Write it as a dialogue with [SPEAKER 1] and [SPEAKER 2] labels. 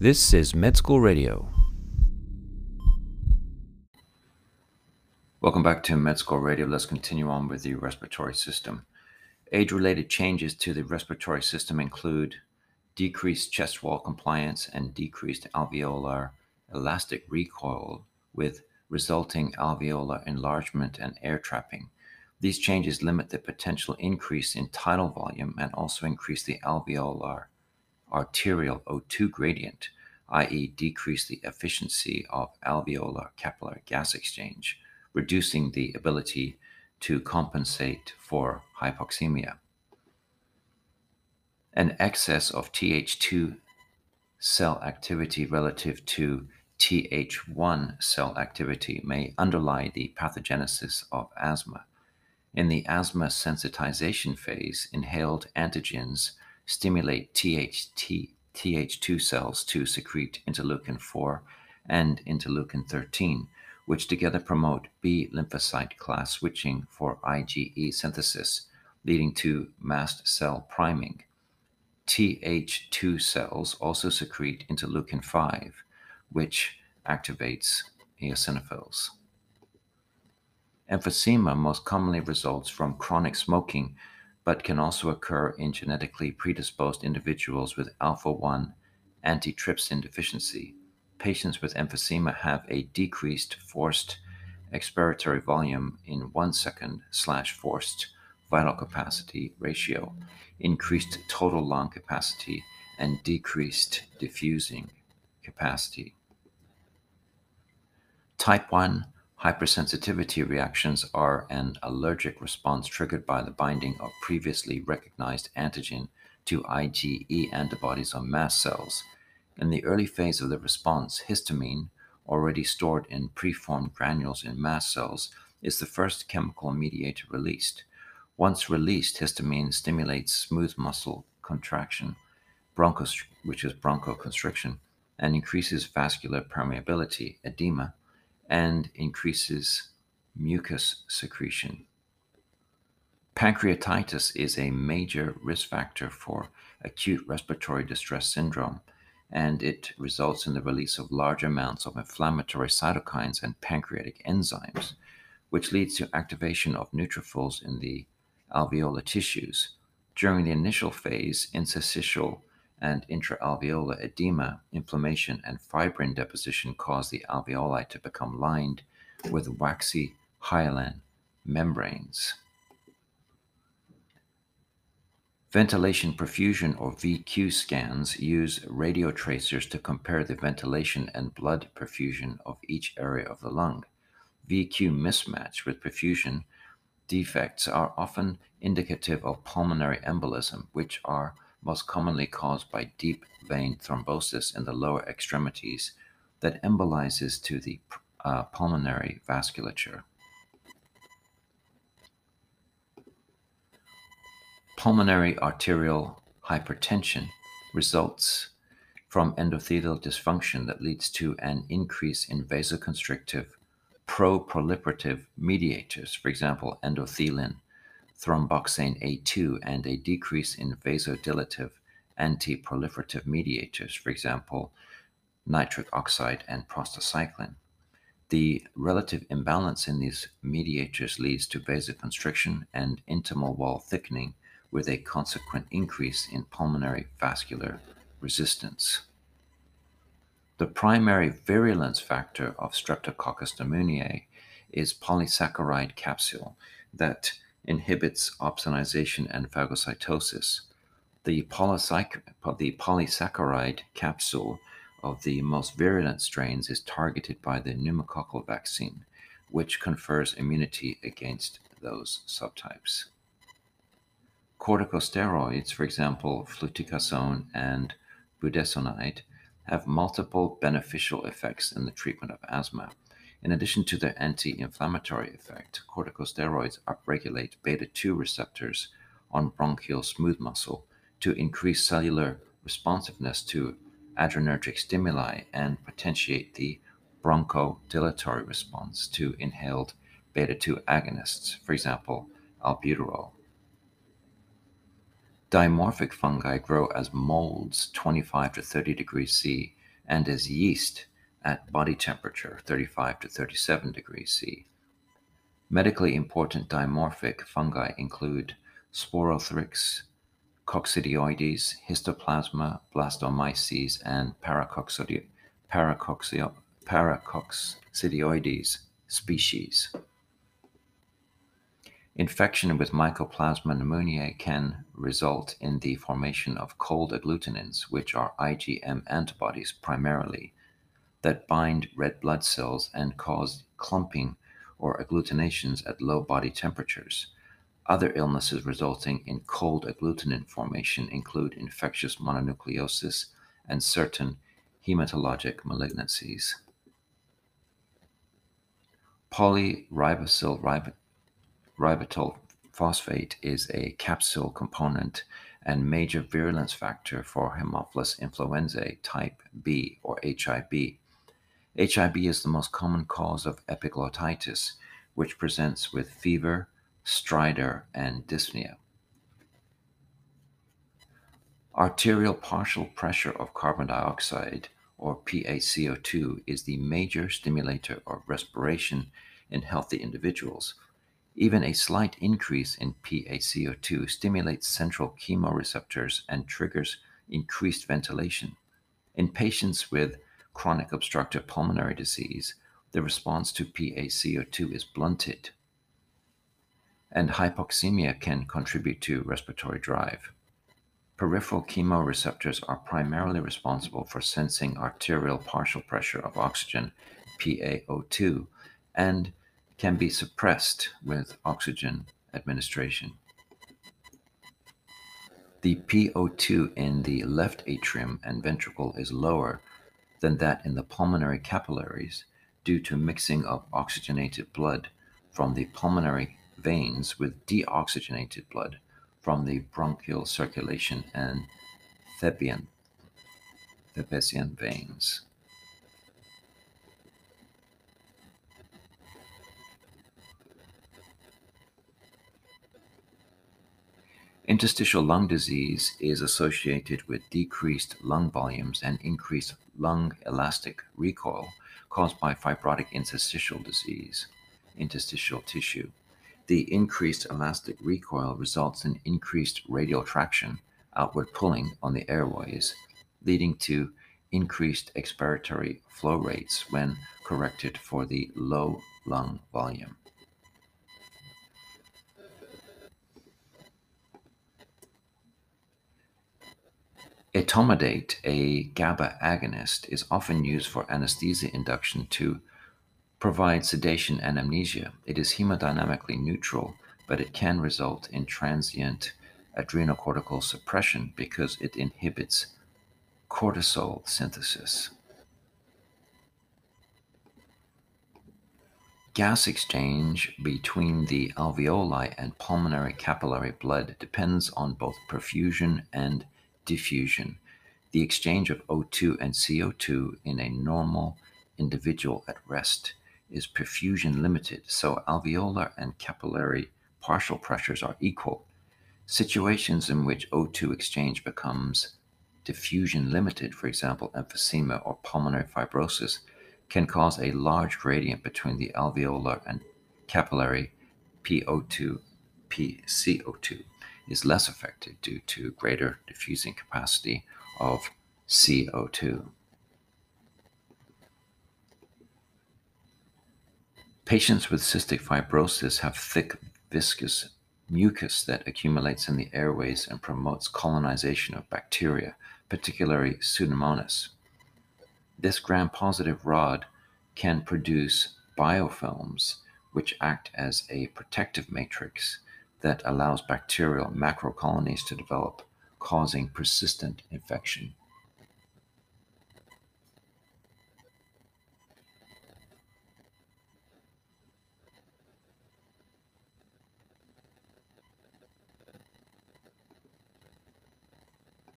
[SPEAKER 1] This is Med School Radio. Welcome back to Med School Radio. Let's continue on with the respiratory system. Age related changes to the respiratory system include decreased chest wall compliance and decreased alveolar elastic recoil with resulting alveolar enlargement and air trapping. These changes limit the potential increase in tidal volume and also increase the alveolar arterial O2 gradient, i.e., decrease the efficiency of alveolar capillary gas exchange, reducing the ability to compensate for hypoxemia. An excess of Th2 cell activity relative to Th1 cell activity may underlie the pathogenesis of asthma. In the asthma sensitization phase, inhaled antigens stimulate THT, Th2 cells to secrete interleukin 4 and interleukin 13, which together promote B lymphocyte class switching for IgE synthesis, leading to mast cell priming. Th2 cells also secrete interleukin 5, which activates eosinophils. Emphysema most commonly results from chronic smoking, but can also occur in genetically predisposed individuals with alpha 1 antitrypsin deficiency. Patients with emphysema have a decreased forced expiratory volume in one second slash forced vital capacity ratio, increased total lung capacity, and decreased diffusing capacity. Type 1 hypersensitivity reactions are an allergic response triggered by the binding of previously recognized antigen to IgE antibodies on mast cells. In the early phase of the response, histamine, already stored in preformed granules in mast cells, is the first chemical mediator released. Once released, histamine stimulates smooth muscle contraction, bronchos- which is bronchoconstriction, and increases vascular permeability, edema, and increases mucus secretion. Pancreatitis is a major risk factor for acute respiratory distress syndrome, and it results in the release of large amounts of inflammatory cytokines and pancreatic enzymes, which leads to activation of neutrophils in the alveolar tissues. During the initial phase, interstitial and intraalveolar edema, inflammation, and fibrin deposition cause the alveoli to become lined with waxy hyaline membranes. Ventilation perfusion or VQ scans use radio tracers to compare the ventilation and blood perfusion of each area of the lung. VQ mismatch with perfusion defects are often indicative of pulmonary embolism, which are most commonly caused by deep vein thrombosis in the lower extremities that embolizes to the uh, pulmonary vasculature. Pulmonary arterial hypertension results from endothelial dysfunction that leads to an increase in vasoconstrictive pro-proliferative mediators, for example, endothelin, thromboxane A2, and a decrease in vasodilative anti-proliferative mediators, for example, nitric oxide and prostacyclin. The relative imbalance in these mediators leads to vasoconstriction and intimal wall thickening with a consequent increase in pulmonary vascular resistance. The primary virulence factor of Streptococcus pneumoniae is polysaccharide capsule that inhibits opsonization and phagocytosis. The, polysac- the polysaccharide capsule of the most virulent strains is targeted by the pneumococcal vaccine, which confers immunity against those subtypes. Corticosteroids, for example, fluticasone and budesonide, have multiple beneficial effects in the treatment of asthma. In addition to their anti inflammatory effect, corticosteroids upregulate beta 2 receptors on bronchial smooth muscle to increase cellular responsiveness to adrenergic stimuli and potentiate the bronchodilatory response to inhaled beta 2 agonists, for example, albuterol. Dimorphic fungi grow as molds 25 to 30 degrees C and as yeast at body temperature 35 to 37 degrees C. Medically important dimorphic fungi include Sporothrix, Coccidioides, Histoplasma, Blastomyces, and Paracoccidioides species. Infection with Mycoplasma pneumoniae can result in the formation of cold agglutinins, which are IgM antibodies primarily, that bind red blood cells and cause clumping or agglutinations at low body temperatures. Other illnesses resulting in cold agglutinin formation include infectious mononucleosis and certain hematologic malignancies. Polyribosyl ribitol phosphate is a capsule component and major virulence factor for Haemophilus influenzae type B or HIB. HIB is the most common cause of epiglottitis, which presents with fever, stridor, and dyspnea. Arterial partial pressure of carbon dioxide, or PaCO2, is the major stimulator of respiration in healthy individuals. Even a slight increase in PaCO2 stimulates central chemoreceptors and triggers increased ventilation. In patients with chronic obstructive pulmonary disease, the response to PaCO2 is blunted and hypoxemia can contribute to respiratory drive. Peripheral chemoreceptors are primarily responsible for sensing arterial partial pressure of oxygen, PaO2, and can be suppressed with oxygen administration. The PO2 in the left atrium and ventricle is lower than that in the pulmonary capillaries due to mixing of oxygenated blood from the pulmonary veins with deoxygenated blood from the bronchial circulation and Thebesian, Thebesian veins. Interstitial lung disease is associated with decreased lung volumes and increased lung elastic recoil caused by fibrotic interstitial disease, interstitial tissue. The increased elastic recoil results in increased radial traction, outward pulling on the airways, leading to increased expiratory flow rates when corrected for the low lung volume. Etomidate, a GABA agonist, is often used for anesthesia induction to provide sedation and amnesia. It is hemodynamically neutral, but it can result in transient adrenocortical suppression because it inhibits cortisol synthesis. Gas exchange between the alveoli and pulmonary capillary blood depends on both perfusion and diffusion. The exchange of O2 and CO2 in a normal individual at rest is perfusion limited, so alveolar and capillary partial pressures are equal. Situations in which O2 exchange becomes diffusion limited, for example, emphysema or pulmonary fibrosis, can cause a large gradient between the alveolar and capillary PO2 PCO2 is less affected due to greater diffusing capacity of CO2. Patients with cystic fibrosis have thick, viscous mucus that accumulates in the airways and promotes colonization of bacteria, particularly Pseudomonas. This gram positive rod can produce biofilms, which act as a protective matrix that allows bacterial macrocolonies to develop, causing persistent infection.